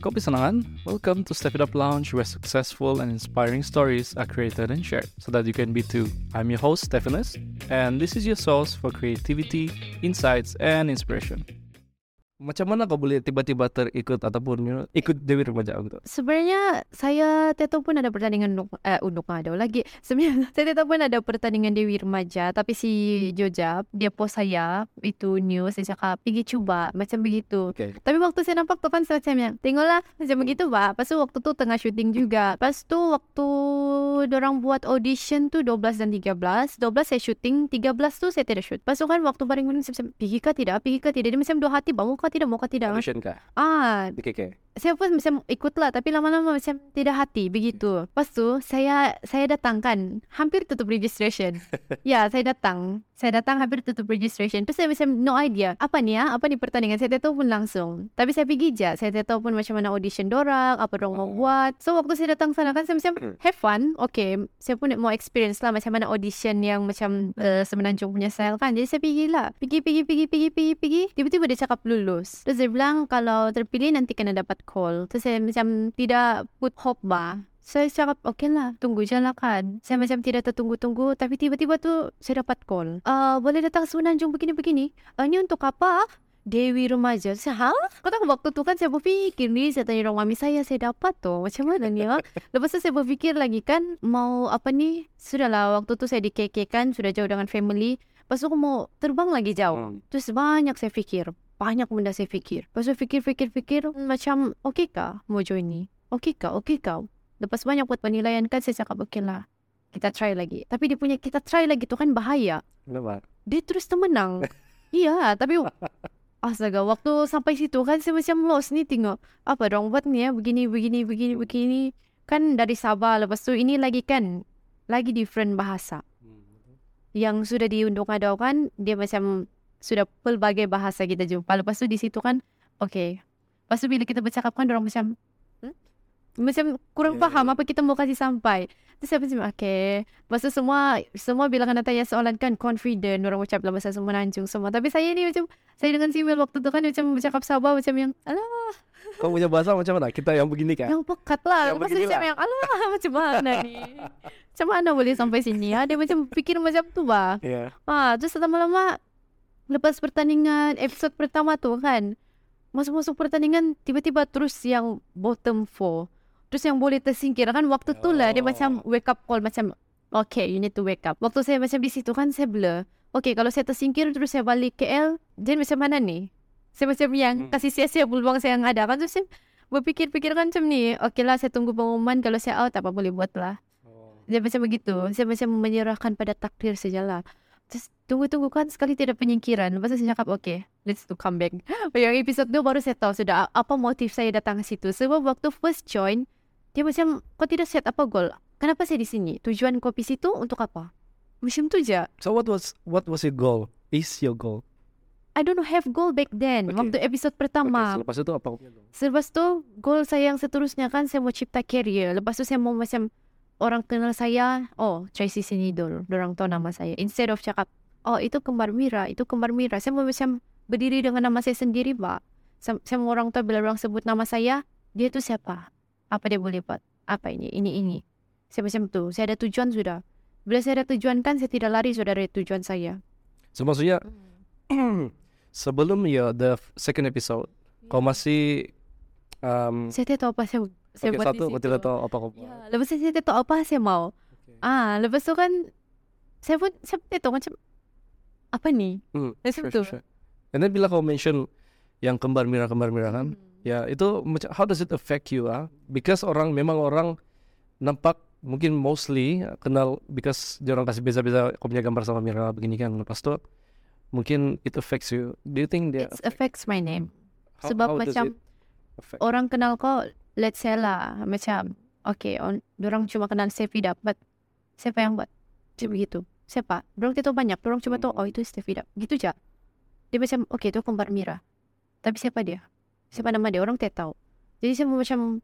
Kopi Senangan, welcome to Step It Up Lounge where successful and inspiring stories are created and shared so that you can be too. I'm your host, Stephanus, and this is your source for creativity, insights, and inspiration. Macam mana kau boleh tiba-tiba terikut ataupun you know, ikut Dewi Remaja gitu? Sebenarnya saya Teto pun ada pertandingan untuk uh, untuk ada lagi. Sebenarnya saya Teto pun ada pertandingan Dewi Remaja tapi si Jojab dia post saya itu news dia cakap pergi cuba macam begitu. Okay. Tapi waktu saya nampak tu kan saya macam yang tengoklah macam begitu pak. Lepas tu waktu tu tengah syuting juga. Lepas tu waktu orang buat audition tu 12 dan 13. 12 saya syuting, 13 tu saya tidak shoot. Lepas tu kan waktu baring baring saya macam pergi kah tidak, pergi kah tidak. Dia macam dua hati bangun kah tidak, mau kah tidak. Kah? Ah? Saya pun macam ikutlah tapi lama-lama macam tidak hati begitu. Lepas tu saya saya datang kan hampir tutup registration. ya, saya datang. Saya datang hampir tutup registration. Terus saya macam no idea. Apa ni ya? Apa ni pertandingan? Saya tak tahu pun langsung. Tapi saya pergi je. Saya tak tahu pun macam mana audition dorang, apa dorang mau buat. So waktu saya datang sana kan saya macam have fun. Okay, saya pun mau experience lah macam mana audition yang macam uh, semenanjung punya style kan. Jadi saya pergi lah. Pergi, pergi, pergi, pergi, pergi, pergi. Tiba-tiba dia cakap lulus. Terus dia bilang kalau terpilih nanti kena dapat call. Terus saya macam tidak put hope bah. Saya cakap, okay lah, tunggu je lah kan. Saya macam tidak tertunggu-tunggu, tapi tiba-tiba tu saya dapat call. Uh, boleh datang Semenanjung begini-begini. Uh, ni untuk apa? Dewi Remaja. Saya, ha? Kau tahu waktu tu kan saya berfikir ni, saya tanya orang mami saya, saya dapat tu. Macam mana ni ya? Lepas tu saya berfikir lagi kan, mau apa ni? Sudahlah, waktu tu saya di KK kan, sudah jauh dengan family. Lepas tu aku mau terbang lagi jauh. Hmm. Terus banyak saya fikir. Banyak benda saya fikir. Lepas tu fikir-fikir-fikir macam okey kah mau join ni? Okey kah? Okey kah? Lepas banyak buat penilaian kan saya cakap okey lah. Kita try lagi. Tapi dia punya kita try lagi tu kan bahaya. Kenapa? Dia terus termenang. iya, tapi astaga waktu sampai situ kan saya macam lost ni tengok. Apa dong buat ni ya? Begini, begini, begini, begini. Kan dari Sabah. Lepas tu ini lagi kan lagi different bahasa. Yang sudah diundang ada kan dia macam sudah pelbagai bahasa kita jumpa. Lepas tu di situ kan, okay. Lepas tu bila kita bercakap kan, orang macam, hmm? macam kurang Ya, faham ya. apa kita mau kasih sampai. Terus saya macam, okay. Lepas tu semua, semua bila kena tanya soalan kan, confident, orang ucap dalam bahasa semua nanjung semua. Tapi saya ni macam, saya dengan Simil waktu tu kan macam bercakap Sabah macam yang, alah, Kau punya bahasa macam mana? Kita yang begini kah? yang pekat lah. Yang Lepas tu beginilah. macam yang, alah, macam mana ni? Macam mana boleh sampai sini ya? Dia macam fikir macam tu bah. Ya. Ah, terus lama-lama lepas pertandingan episod pertama tu kan masuk-masuk pertandingan tiba-tiba terus yang bottom four. Terus yang boleh tersingkir kan waktu tu lah dia Oh. macam wake up call macam okay you need to wake up. Waktu saya macam di situ kan saya blur. Okay kalau saya tersingkir terus saya balik KL then macam mana ni? Saya macam yang Hmm. kasih sia-sia peluang saya yang ada kan terus saya berfikir-fikir kan macam ni. Okay lah saya tunggu pengumuman kalau saya out apa boleh buat lah. Dia macam begitu. Saya macam menyerahkan pada takdir sajalah. Terus tunggu-tunggu kan sekali tidak penyingkiran. Lepas tu saya cakap, okay, let's to come back. Yang episode tu baru saya tahu sudah apa motif saya datang ke situ. Sebab waktu first join, dia macam, kau tidak set apa goal? Kenapa saya di sini? Tujuan kopi situ untuk apa? Macam tu je. So what was what was your goal? Is your goal? I don't have goal back then. Okay. Waktu episode Okay, pertama. selepas itu apa kau? Selepas tu, goal saya yang seterusnya kan, saya mau cipta career. Lepas tu saya mau macam, orang kenal saya, oh, Tracy Sinidol. Orang tahu nama saya. Instead of cakap, oh, itu kembar Mira, itu kembar Mira. Saya mau macam berdiri dengan nama saya sendiri, Pak. Saya, saya mau orang tahu bila orang sebut nama saya, dia tu siapa? Apa dia boleh buat? Apa ini? Ini, ini. Saya macam tu. Saya ada tujuan sudah. Bila saya ada tujuan kan, saya tidak lari sudah dari tujuan saya. So maksudnya sebelum ya the second episode kau masih um, Saya tidak tahu apa saya, saya satu tidak tahu apa kau buat. Ya, lepas saya tak tahu apa saya mau. Okay. Ah, lepas tu kan saya pun saya tak tahu macam apa ni? Hmm, Macam sure, tu. sure. And then bila kau mention yang kembar mira kembar mira kan, Hmm. ya itu macam how does it affect you ah? Because orang memang orang nampak mungkin mostly kenal because dia orang kasih beza-beza kau punya gambar sama mira begini kan. Lepas tu mungkin it affects you. Do you think dia It affects my name. sebab does macam? Orang kenal kau, let's say lah, macam, okay, on, orang cuma kenal Steffi dapat. Siapa yang buat? Macam begitu. Siapa? Orang tahu banyak. Orang cuma tahu, oh itu Steffi dapat. Gitu je. Dia macam, okay, itu kembar Mira. Tapi siapa dia? Siapa nama dia? Orang tidak tahu. Jadi saya mau macam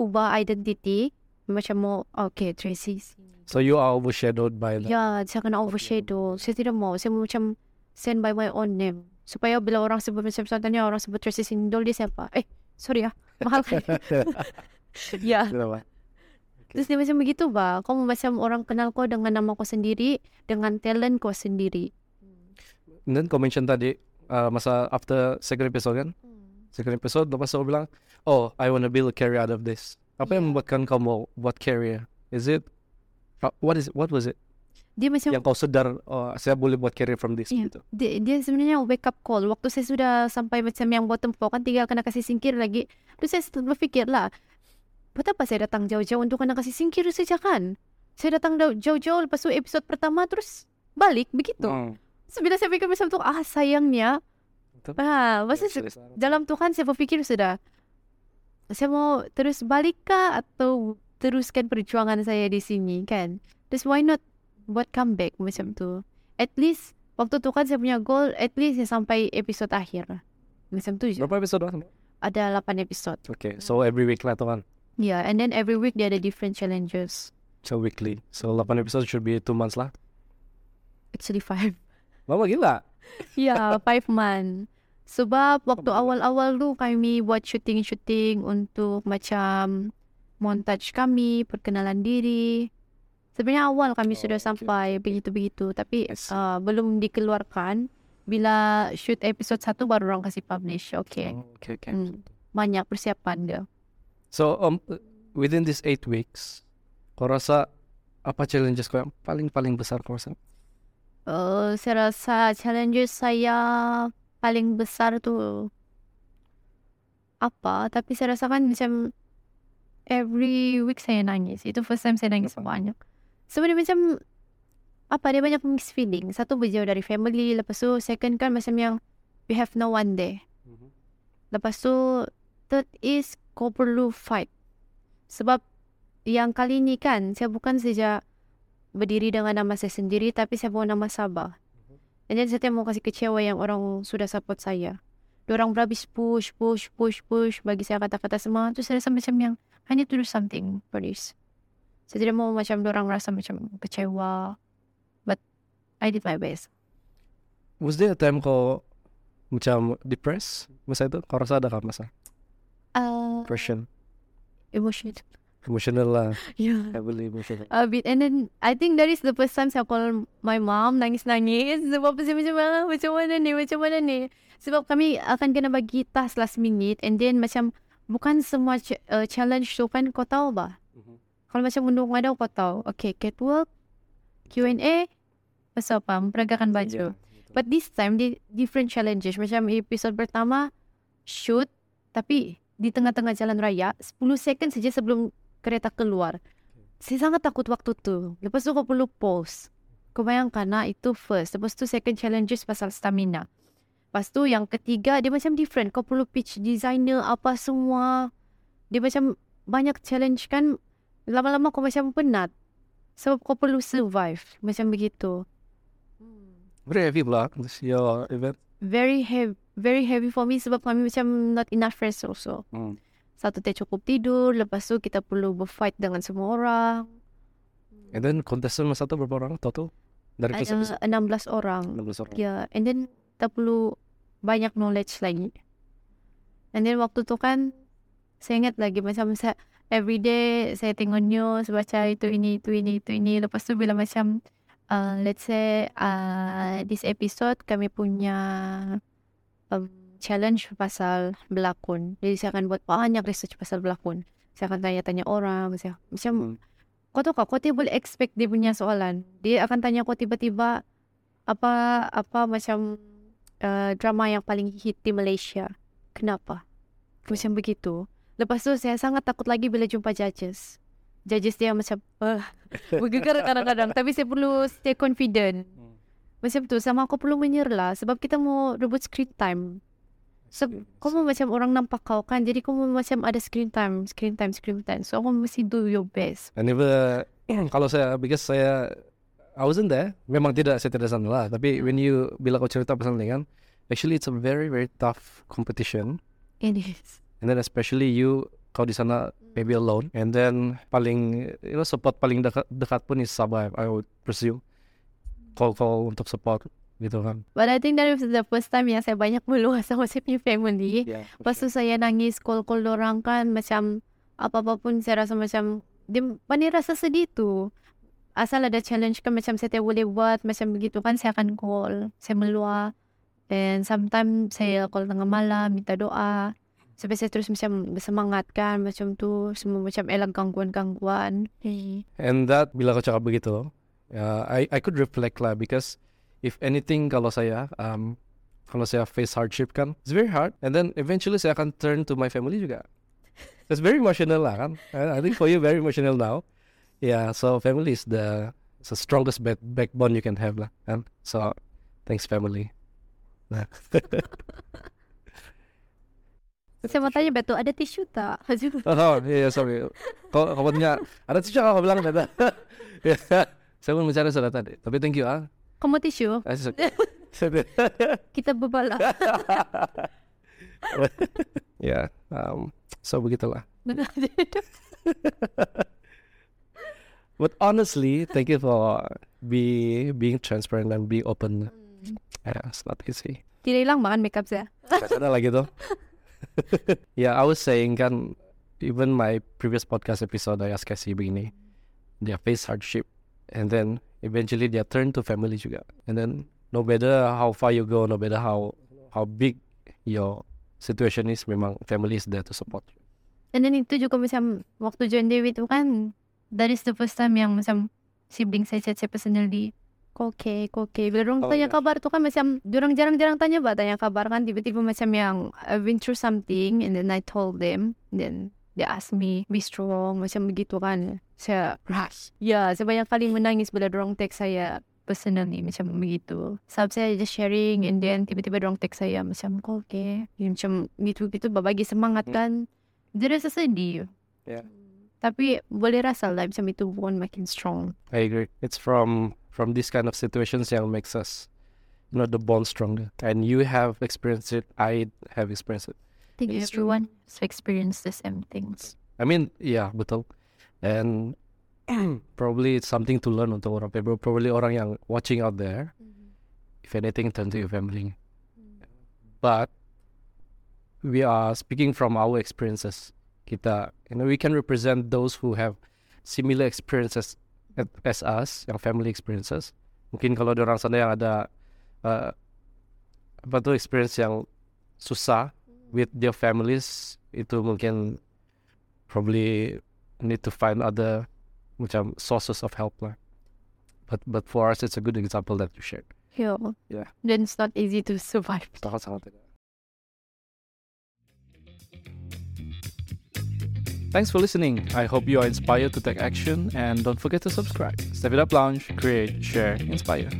ubah identity. Macam mau, okay, Tracy. So you are overshadowed by that. Ya, saya kena overshadow. Saya tidak mau. Saya mau macam stand by my own name. Supaya bila orang sebut macam contohnya orang sebut Tracy Sindol, dia siapa? Eh, sorry ya mahal kan ya Kenapa? terus dia macam begitu bah kau macam orang kenal kau dengan nama kau sendiri dengan talent kau sendiri And then kau mention tadi uh, masa after second episode kan? Second episode lepas kau bilang, oh I wanna build a career out of this. Apa yang Yeah. membuatkan kau mau buat career? Is it uh, what is what was it? Dia macam Yang kau sedar oh saya boleh buat career from this Iya. gitu. dia, dia sebenarnya wake up call waktu saya sudah sampai macam yang bottom floor kan tinggal kena kasih singkir lagi terus saya berpikir lah buat apa saya datang jauh-jauh untuk kena kasih singkir saja kan saya datang jauh- jauh-jauh lepas tu episod pertama terus balik begitu Hmm. so, bila saya pikir macam tu ah sayangnya Betul. ah sekarang. dalam tu kan saya berfikir sudah saya mau terus balik kah atau teruskan perjuangan saya di sini kan terus why not buat comeback macam tu at least waktu tu kan saya punya goal at least saya sampai episod akhir macam tu je Berapa episode ada 8 episod Okay, so every week lah tu kan. yeah and then every week dia ada different challenges So weekly. So 8 episode should be 2 months lah. actually 5 Lama gila. Ya, five month. Sebab waktu awal-awal tu kami buat syuting-syuting untuk macam montage kami, perkenalan diri. Sebenarnya awal kami Oh, sudah okay, sampai begitu-begitu tapi uh, belum dikeluarkan. Bila shoot episode satu baru orang kasih publish. Okay. Oh, okay, okay. Hmm. Banyak persiapan dia. So um within these 8 weeks, kau rasa apa challenges kau yang paling-paling besar kau rasa? Uh, saya rasa challenges saya paling besar tu apa tapi saya rasakan macam every week saya nangis itu first time saya nangis Kenapa? banyak sebenarnya macam apa dia banyak mixed feeling satu berjauh dari family lepas tu second kan macam yang we have no one there lepas tu third is kau perlu fight sebab yang kali ni kan saya bukan saja berdiri dengan nama saya sendiri tapi saya bawa nama Sabah. Dan then saya mau kasih kecewa yang orang sudah support saya. Diorang berhabis push, push, push, push bagi saya kata-kata semua. Tu saya rasa macam yang I need to do something for this. Saya tidak mau macam diorang rasa macam kecewa. But I did my best. Was there a time kau macam depressed masa itu? Kau rasa ada kan masa Uh, depression, emotion. emotional lah, Yeah. heavily emotional. A bit and then I think that is the first time saya call my mom nangis-nangis sebab saya macam ah, macam mana ni macam mana ni sebab kami akan kena bagi task last minute and then macam bukan semua ch- uh, challenge tu kan kau tahu bah Mhm. Kalau macam undung ada kau tahu okay catwalk Q&A pasal apa memperagakan baju Yeah, betul. But this time di different challenges. Macam episod pertama shoot tapi di tengah-tengah jalan raya 10 second saja sebelum kereta keluar. Saya sangat takut waktu tu. Lepas tu kau perlu pause. Kau bayangkan nah itu first. Lepas tu second challenges pasal stamina. Lepas tu yang ketiga dia macam different. Kau perlu pitch designer apa semua. Dia macam banyak challenge kan. Lama-lama kau macam penat. Sebab kau perlu survive. Macam begitu. Very heavy pula this your event. very heavy very heavy for me sebab kami macam not enough rest also. Hmm. Satu tak cukup tidur, lepas tu kita perlu berfight dengan semua orang. And then contestant masa tu berapa orang total? Dari Ada 16 orang. 16 orang. Ya, yeah. and then kita perlu banyak knowledge lagi. And then waktu tu kan saya ingat lagi macam saya every day saya tengok news baca itu ini itu ini itu ini lepas tu bila macam uh, let's say uh, this episode kami punya um, challenge pasal berlakon. Jadi saya akan buat banyak research pasal berlakon. Saya akan tanya-tanya orang, saya macam Hmm. kau tahu kak, kau tidak boleh expect dia punya soalan. Dia akan tanya kau tiba-tiba apa apa macam uh, drama yang paling hit di Malaysia. Kenapa? Macam begitu. Lepas tu saya sangat takut lagi bila jumpa judges. Judges dia macam uh, bergegar kadang-kadang. Tapi saya perlu stay confident. Hmm. Macam tu sama aku perlu menyerlah sebab kita mau rebut screen time. So, kau mau macam orang nampak kau kan Jadi kau mau macam ada screen time Screen time, screen time So kau mesti do your best I never kalau saya because saya I wasn't there. Memang tidak saya tidak sana lah. Tapi when you bila kau cerita pasal ni kan, actually it's a very very tough competition. It is And then especially you kau di sana maybe alone. And then paling you know support paling dekat, dekat pun is Sabah I would presume. Kau kau untuk support gitu kan. But I think that was the first time yang saya banyak meluah sama saya punya family. Yeah. Lepas tu saya nangis call-call orang kan macam apa-apa pun saya rasa macam dia pandai rasa sedih tu. Asal ada challenge kan macam saya tak boleh buat macam begitu kan saya akan call. Saya meluah. And sometimes saya call tengah malam minta doa. Sampai saya terus macam bersemangat kan macam tu. Semua macam elak gangguan-gangguan. And that bila kau cakap begitu, uh, I I could reflect lah because if anything kalau saya um kalau saya face hardship kan, it's very hard. And then eventually saya akan turn to my family juga. It's very emotional lah kan. I, I think for you very emotional now. Yeah, so family is the it's the strongest back, backbone you can have lah kan. So thanks family. Saya mau tanya betul ada tisu tak? Oh, iya, yeah, sorry. Kau kau punya ada tisu kau bilang ada. Ya, saya pun bicara sudah tadi. Tapi thank you ah. Kamu tisu? Okay. Kita berbala. yeah, um, so begitulah. But honestly, thank you for be being transparent and being open. Yeah, it's not easy. Tidak hilang makan makeup saya. Ada lagi tuh. yeah, I was saying kan, even my previous podcast episode I asked Cassie begini, dia face hardship, and then eventually dia turn to family juga, and then no matter how far you go, no matter how how big your situation is, memang family is there to support you. And then itu juga macam waktu join Dewi tu kan, that is the first time yang macam sibling saya chat saya personally. Kau okay, kau okay. Bila orang Oh, tanya yeah. kabar tu kan macam, orang jarang-jarang tanya ba tanya kabar kan. Tiba-tiba macam yang I've been through something and then I told them. And then they asked me, be strong, macam begitu kan. Saya rush. Ya, saya banyak kali menangis bila orang text saya personally macam begitu. Sebab saya just sharing and then tiba-tiba orang text saya macam kau okay. Yang macam gitu-gitu berbagi semangat Hmm. kan. Dia rasa sedih. Yeah. Tapi boleh rasa lah macam itu bukan makin strong. I agree. It's from from this kind of situations yang makes us, you know, the bond stronger. And you have experienced it. I have experienced it. I think It's true. everyone has experienced the same things. I mean, yeah, betul. And probably it's something to learn untuk orang people. Probably orang yang watching out there. Mm-hmm. If anything, turn to your family. Mm-hmm. But we are speaking from our experiences. Kita, you know, we can represent those who have similar experiences at- as us, yang family experiences. Mungkin kalau ada orang sana yang ada uh, apa tuh experience yang susah with their families, itu mungkin probably need to find other macam sources of help lah. But but for us, it's a good example that you shared. Yeah. Yeah. Then it's not easy to survive. Sangat-sangat tidak. Thanks for listening. I hope you are inspired to take action and don't forget to subscribe. Step It Up Lounge, create, share, inspire.